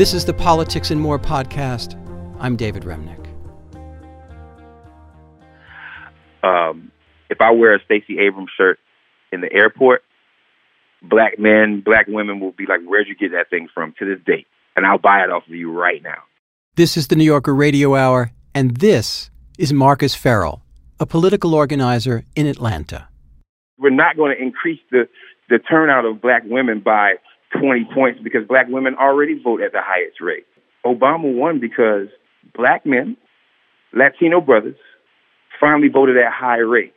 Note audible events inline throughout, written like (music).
This is the Politics and More podcast. I'm David Remnick. Um, if I wear a Stacey Abrams shirt in the airport, black men, black women will be like, "Where'd you get that thing from?" To this date, and I'll buy it off of you right now. This is the New Yorker Radio Hour, and this is Marcus Ferrell, a political organizer in Atlanta. We're not going to increase the the turnout of black women by 20 points because black women already vote at the highest rate. Obama won because black men, Latino brothers, finally voted at high rates.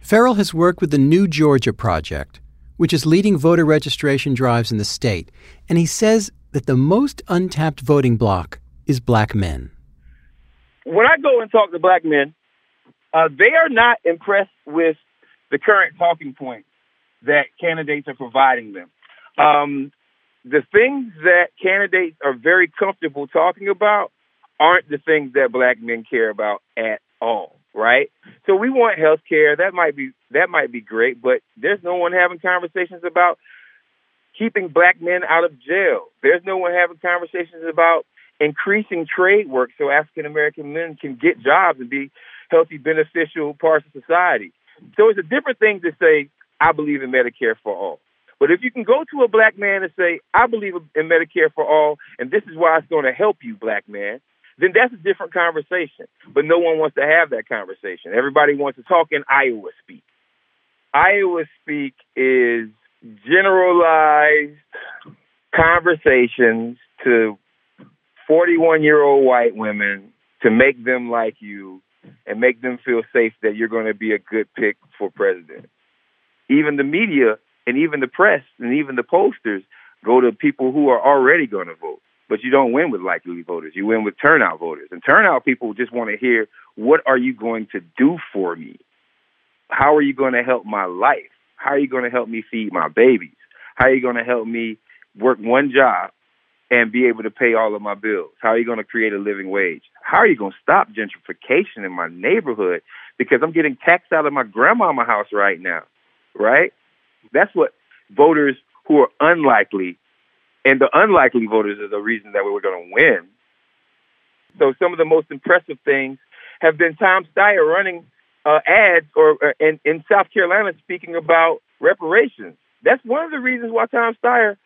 Ferrell has worked with the New Georgia Project, which is leading voter registration drives in the state, and he says that the most untapped voting bloc is black men. When I go and talk to black men, uh, they are not impressed with the current talking points that candidates are providing them. Um, the things that candidates are very comfortable talking about aren't the things that black men care about at all, right? So we want health care. That might be that might be great, but there's no one having conversations about keeping black men out of jail. There's no one having conversations about increasing trade work so African American men can get jobs and be healthy, beneficial parts of society. So it's a different thing to say, I believe in Medicare for all. But if you can go to a black man and say, I believe in Medicare for all, and this is why it's going to help you, black man, then that's a different conversation. But no one wants to have that conversation. Everybody wants to talk in Iowa speak. Iowa speak is generalized conversations to 41 year old white women to make them like you and make them feel safe that you're going to be a good pick for president. Even the media and even the press and even the posters go to people who are already going to vote. But you don't win with likely voters. You win with turnout voters. And turnout people just want to hear, what are you going to do for me? How are you going to help my life? How are you going to help me feed my babies? How are you going to help me work one job and be able to pay all of my bills? How are you going to create a living wage? How are you going to stop gentrification in my neighborhood? Because I'm getting taxed out of my grandmama house right now, right? That's what voters who are unlikely, and the unlikely voters are the reason that we were going to win. So some of the most impressive things have been Tom Steyer running uh, ads or uh, in, in South Carolina speaking about reparations. That's one of the reasons why Tom Steyer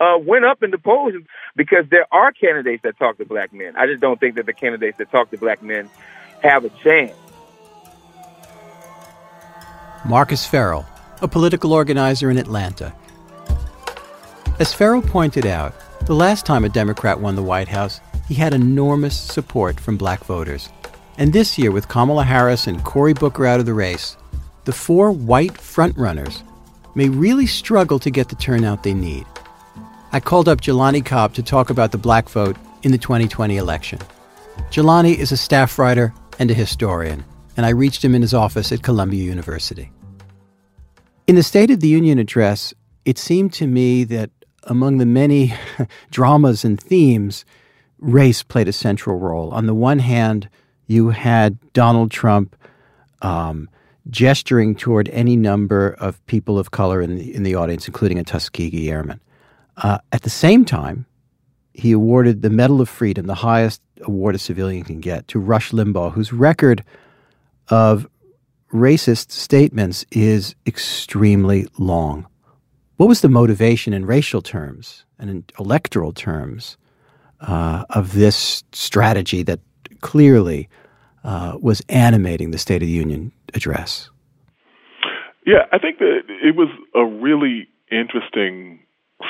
uh, went up in the polls because there are candidates that talk to black men. I just don't think that the candidates that talk to black men have a chance. Marcus Ferrell, a political organizer in Atlanta. As Ferrell pointed out, the last time a Democrat won the White House, he had enormous support from black voters. And this year, with Kamala Harris and Cory Booker out of the race, the four white frontrunners may really struggle to get the turnout they need. I called up Jelani Cobb to talk about the black vote in the 2020 election. Jelani is a staff writer and a historian, and I reached him in his office at Columbia University. In the State of the Union address, it seemed to me that among the many (laughs) dramas and themes, race played a central role. On the one hand, you had Donald Trump um, gesturing toward any number of people of color in the, in the audience, including a Tuskegee Airman. Uh, at the same time, he awarded the Medal of Freedom, the highest award a civilian can get, to Rush Limbaugh, whose record of racist statements is extremely long. What was the motivation in racial terms and in electoral terms uh, of this strategy that clearly uh, was animating the State of the Union address? Yeah, I think that it was a really interesting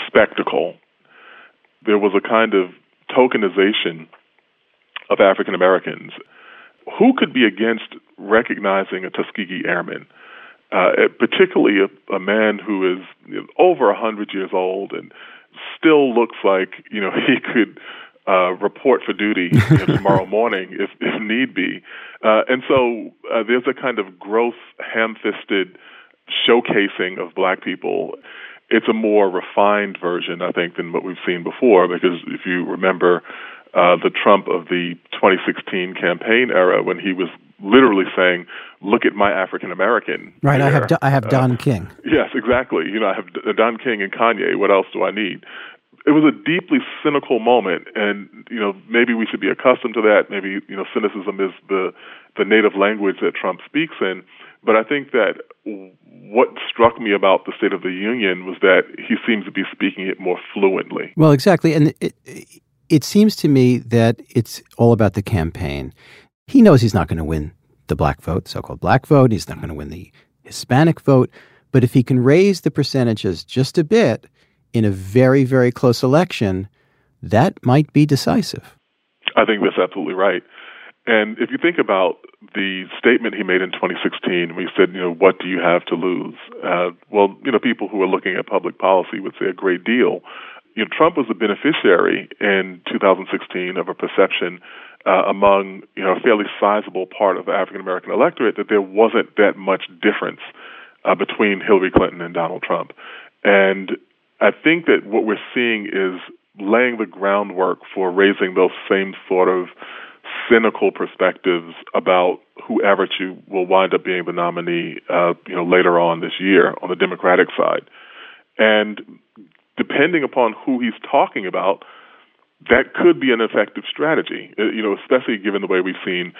spectacle. There was a kind of tokenization of African Americans. Who could be against recognizing a Tuskegee Airman, uh, particularly a, a man who is you know, over a hundred years old and still looks like you know (laughs) he could uh, report for duty you know, (laughs) tomorrow morning if, if need be. Uh, and so uh, there's a kind of gross, ham-fisted showcasing of black people. It's a more refined version, I think, than what we've seen before. Because if you remember uh, the Trump of the 2016 campaign era, when he was literally saying, "Look at my African American." Right. Here. I have I have Don uh, King. Yes, exactly. You know, I have Don King and Kanye. What else do I need? it was a deeply cynical moment, and you know maybe we should be accustomed to that. Maybe you know cynicism is the the native language that Trump speaks in. But I think that what struck me about the State of the Union was that he seems to be speaking it more fluently. Well, exactly, and it, it seems to me that it's all about the campaign. He knows he's not going to win the black vote, so-called black vote. He's not going to win the Hispanic vote. But if he can raise the percentages just a bit in a very, very close election, that might be decisive. I think that's absolutely right. And if you think about the statement he made in 2016, we said, you know, what do you have to lose? Uh, well, you know, people who are looking at public policy would say a great deal. You know, Trump was a beneficiary in 2016 of a perception uh, among you know a fairly sizable part of the African American electorate that there wasn't that much difference uh, between Hillary Clinton and Donald Trump, and I think that what we're seeing is laying the groundwork for raising those same sort of cynical perspectives about whoever to will wind up being the nominee, uh, you know, later on this year on the Democratic side, and depending upon who he's talking about, that could be an effective strategy. Uh, you know, especially given the way we've seen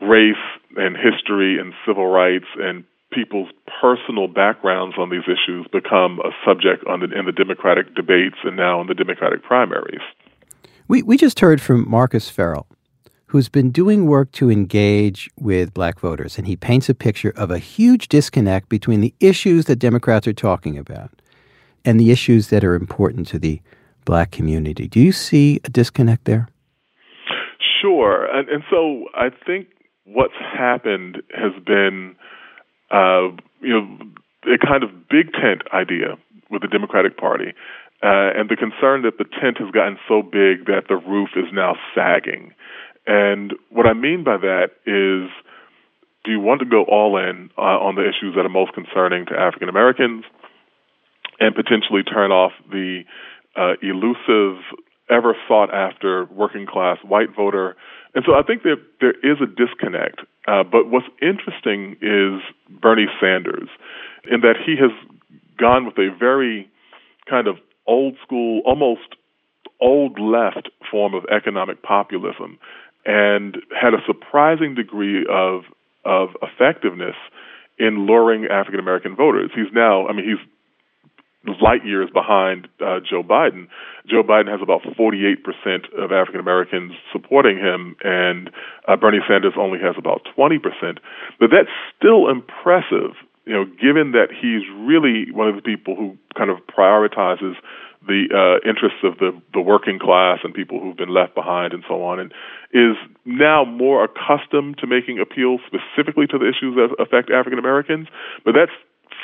race and history and civil rights and people's personal backgrounds on these issues become a subject the, in the Democratic debates and now in the Democratic primaries. We, we just heard from Marcus Ferrell, who's been doing work to engage with black voters, and he paints a picture of a huge disconnect between the issues that Democrats are talking about and the issues that are important to the black community. Do you see a disconnect there? Sure. And, and so I think what's happened has been uh, you know, a kind of big tent idea with the Democratic Party, uh, and the concern that the tent has gotten so big that the roof is now sagging. And what I mean by that is, do you want to go all in uh, on the issues that are most concerning to African Americans, and potentially turn off the uh, elusive, ever sought after working class white voter? And so I think that there is a disconnect uh, but what's interesting is Bernie Sanders, in that he has gone with a very kind of old school, almost old left form of economic populism, and had a surprising degree of of effectiveness in luring African American voters. He's now, I mean, he's light years behind uh, Joe Biden. Joe Biden has about 48% of African Americans supporting him, and uh, Bernie Sanders only has about 20%. But that's still impressive, you know, given that he's really one of the people who kind of prioritizes the uh, interests of the, the working class and people who've been left behind and so on, and is now more accustomed to making appeals specifically to the issues that affect African Americans. But that's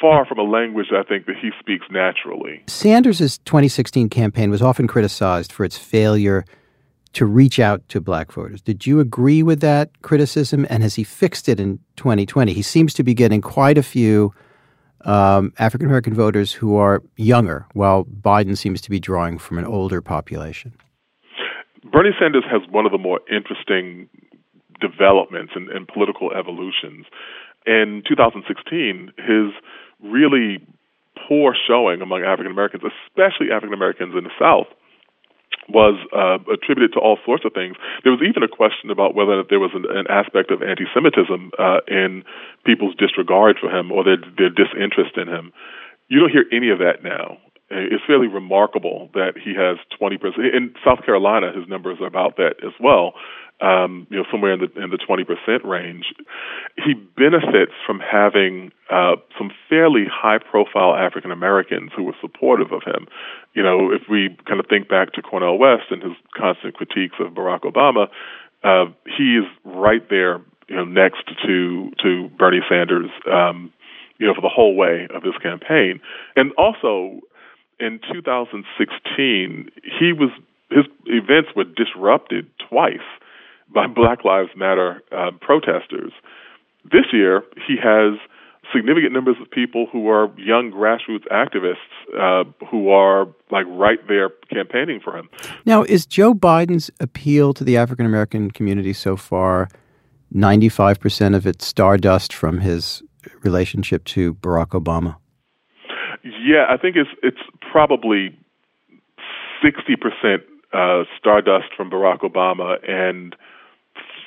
far from a language I think that he speaks naturally. Sanders' 2016 campaign was often criticized for its failure to reach out to black voters. Did you agree with that criticism? And has he fixed it in 2020? He seems to be getting quite a few um, African American voters who are younger, while Biden seems to be drawing from an older population. Bernie Sanders has one of the more interesting developments and, and political evolutions. In 2016, his really poor showing among African Americans, especially African Americans in the South, was uh, attributed to all sorts of things. There was even a question about whether there was an, an aspect of anti-Semitism uh, in people's disregard for him or their, their disinterest in him. You don't hear any of that now. It's fairly remarkable that he has 20%. In South Carolina, his numbers are about that as well um, you know, somewhere in the in the twenty percent range. He benefits from having uh, some fairly high profile African Americans who were supportive of him. You know, if we kind of think back to Cornel West and his constant critiques of Barack Obama, uh, he is right there, you know, next to to Bernie Sanders. Um, you know, for the whole way of this campaign, and also in 2016, he was his events were disrupted twice by Black Lives Matter uh, protesters. This year, he has significant numbers of people who are young grassroots activists uh, who are like right there campaigning for him. Now, is Joe Biden's appeal to the African American community so far 95% of it stardust from his relationship to Barack Obama? Yeah, I think it's it's probably 60% uh, stardust from Barack Obama and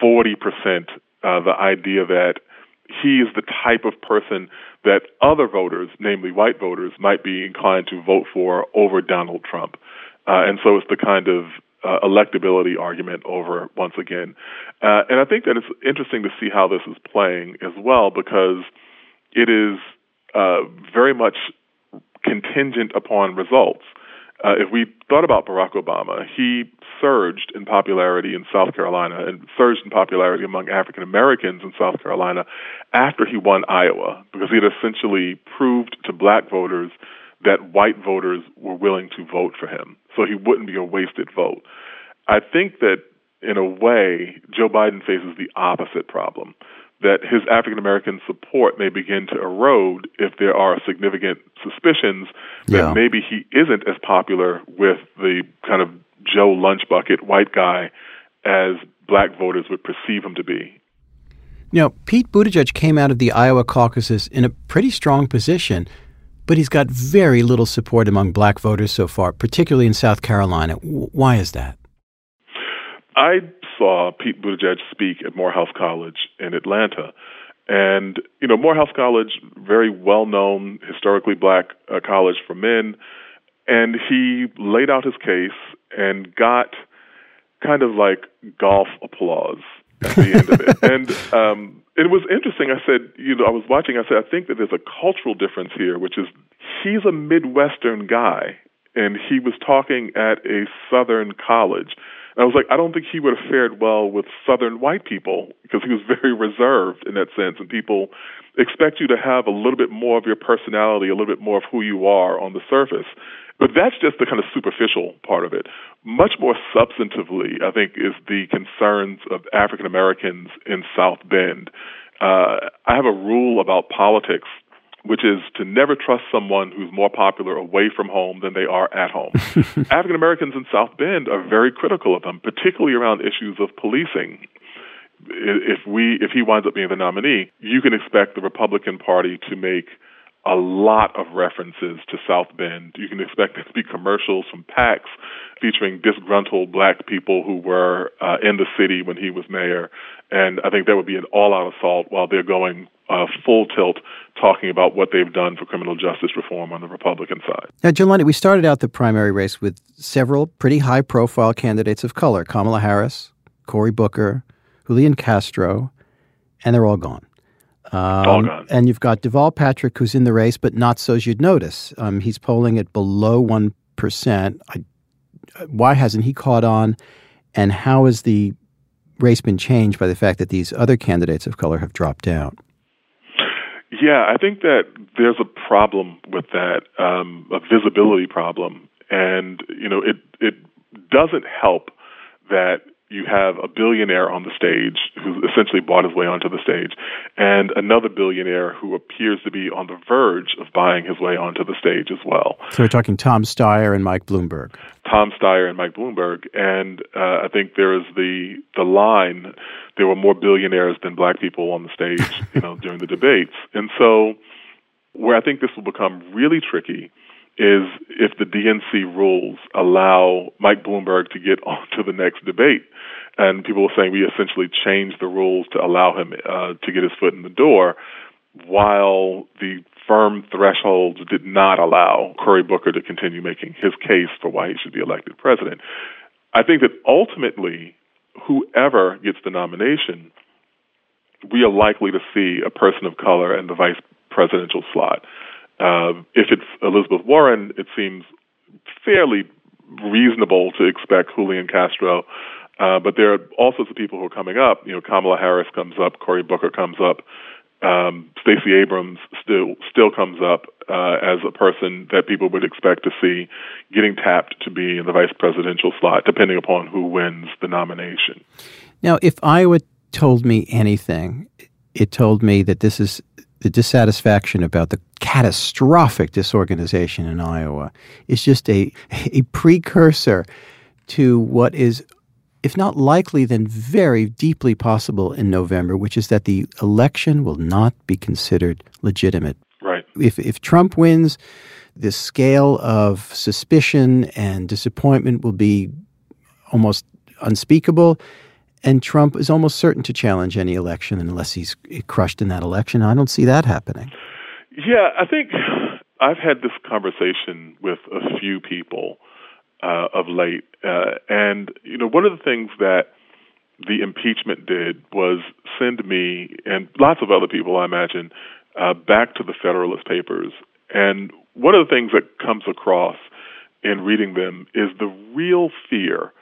40% uh, the idea that he is the type of person that other voters, namely white voters, might be inclined to vote for over Donald Trump. Uh, and so it's the kind of uh, electability argument over once again. Uh, and I think that it's interesting to see how this is playing as well because it is uh, very much contingent upon results. Uh, if we thought about Barack Obama, he surged in popularity in South Carolina and surged in popularity among African Americans in South Carolina after he won Iowa because he had essentially proved to black voters that white voters were willing to vote for him. So he wouldn't be a wasted vote. I think that in a way, Joe Biden faces the opposite problem that his African American support may begin to erode if there are significant suspicions that yeah. maybe he isn't as popular with the kind of Joe Lunchbucket white guy as black voters would perceive him to be. Now, Pete Buttigieg came out of the Iowa caucuses in a pretty strong position, but he's got very little support among black voters so far, particularly in South Carolina. Why is that? I saw Pete Buttigieg speak at Morehouse College in Atlanta. And, you know, Morehouse College, very well known, historically black uh, college for men. And he laid out his case and got kind of like golf applause at the end of it. (laughs) And um, it was interesting. I said, you know, I was watching, I said, I think that there's a cultural difference here, which is he's a Midwestern guy and he was talking at a Southern college. I was like, I don't think he would have fared well with Southern white people because he was (laughs) very reserved in that sense, and people expect you to have a little bit more of your personality, a little bit more of who you are on the surface. But that's just the kind of superficial part of it. Much more substantively, I think, is the concerns of African Americans in South Bend. Uh, I have a rule about politics which is to never trust someone who's more popular away from home than they are at home. (laughs) African Americans in South Bend are very critical of him, particularly around issues of policing. If we if he winds up being the nominee, you can expect the Republican Party to make a lot of references to South Bend. You can expect there to be commercials from PACs featuring disgruntled black people who were uh, in the city when he was mayor. And I think that would be an all out assault while they're going uh, full tilt talking about what they've done for criminal justice reform on the Republican side. Now, Jelani, we started out the primary race with several pretty high profile candidates of color Kamala Harris, Cory Booker, Julian Castro, and they're all gone. Um. And you've got Deval Patrick, who's in the race, but not so as you'd notice. Um, he's polling at below 1%. I, why hasn't he caught on? And how has the race been changed by the fact that these other candidates of color have dropped out? Yeah, I think that there's a problem with that, um, a visibility problem, and you know, it it doesn't help that you have a billionaire on the stage who essentially bought his way onto the stage, and another billionaire who appears to be on the verge of buying his way onto the stage as well. So we're talking Tom Steyer and Mike Bloomberg. Tom Steyer and Mike Bloomberg, and uh, I think there is the the line. There were more billionaires than black people on the stage, (laughs) you know, during the debates, and so where I think this will become really tricky is if the DNC rules allow Mike Bloomberg to get (laughs) on to the next debate. And people were saying we essentially changed the rules to allow him uh, to get his foot in the door, while the firm thresholds did not allow Cory Booker to continue making his case for why he should be elected president. I think that ultimately, whoever gets the nomination, we are likely to see a person of color in the vice presidential slot. Uh, if it's Elizabeth Warren, it seems fairly reasonable to expect Julian Castro. Uh, but there are all sorts of people who are coming up. You know, Kamala Harris comes up, Cory Booker comes up, um, Stacey Abrams still still comes up uh, as a person that people would expect to see getting tapped to be in the vice presidential slot, depending upon who wins the nomination. Now, if Iowa told me anything, it told me that this is the dissatisfaction about the catastrophic disorganization in Iowa is just a, a precursor to what is, if not likely, then very deeply possible in November, which is that the election will not be considered legitimate. Right. If, if Trump wins, the scale of suspicion and disappointment will be almost unspeakable. And Trump is almost certain to challenge any election unless he's crushed in that election. I don't see that happening. Yeah, I think I've had this conversation with a few people uh, of late, uh, and you know, one of the things that the impeachment did was send me and lots of other people, I imagine, uh, back to the Federalist Papers. And one of the things that comes across in reading them is the real fear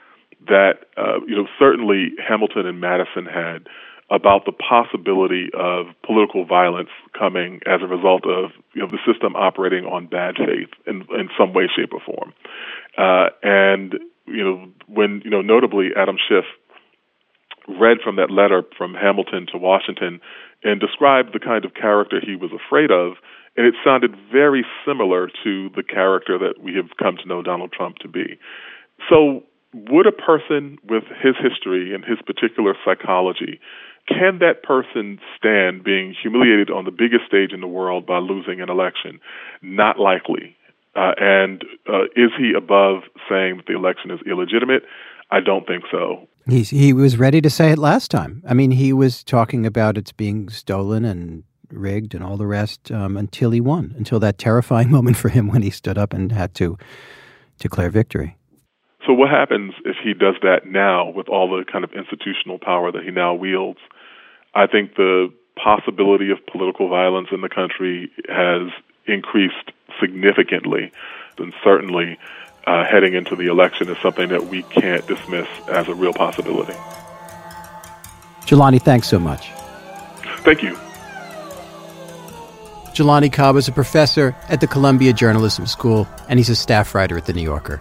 that uh, you know certainly Hamilton and Madison had about the possibility of political violence coming as a result of you know the system operating on bad faith in in some way, shape, or form. Uh, and you know when you know notably Adam Schiff read from that letter from Hamilton to Washington and described the kind of character he was afraid of, and it sounded very similar to the character that we have come to know Donald Trump to be. So would a person with his history and his particular psychology can that person stand being humiliated on the biggest stage in the world by losing an election? Not likely. Uh, and uh, is he above saying that the election is illegitimate? I don't think so. He's, he was ready to say it last time. I mean, he was talking about it's being stolen and rigged and all the rest um, until he won, until that terrifying (laughs) moment for him when he stood up and had to declare victory. So, what happens if he does that now with all the kind of institutional power that he now wields? I think the possibility of political violence in the country has increased significantly, and certainly uh, heading into the election is something that we can't dismiss as a real possibility. Jelani, thanks so much. Thank you. Jelani Cobb is a professor at the Columbia Journalism School, and he's a staff writer at The New Yorker.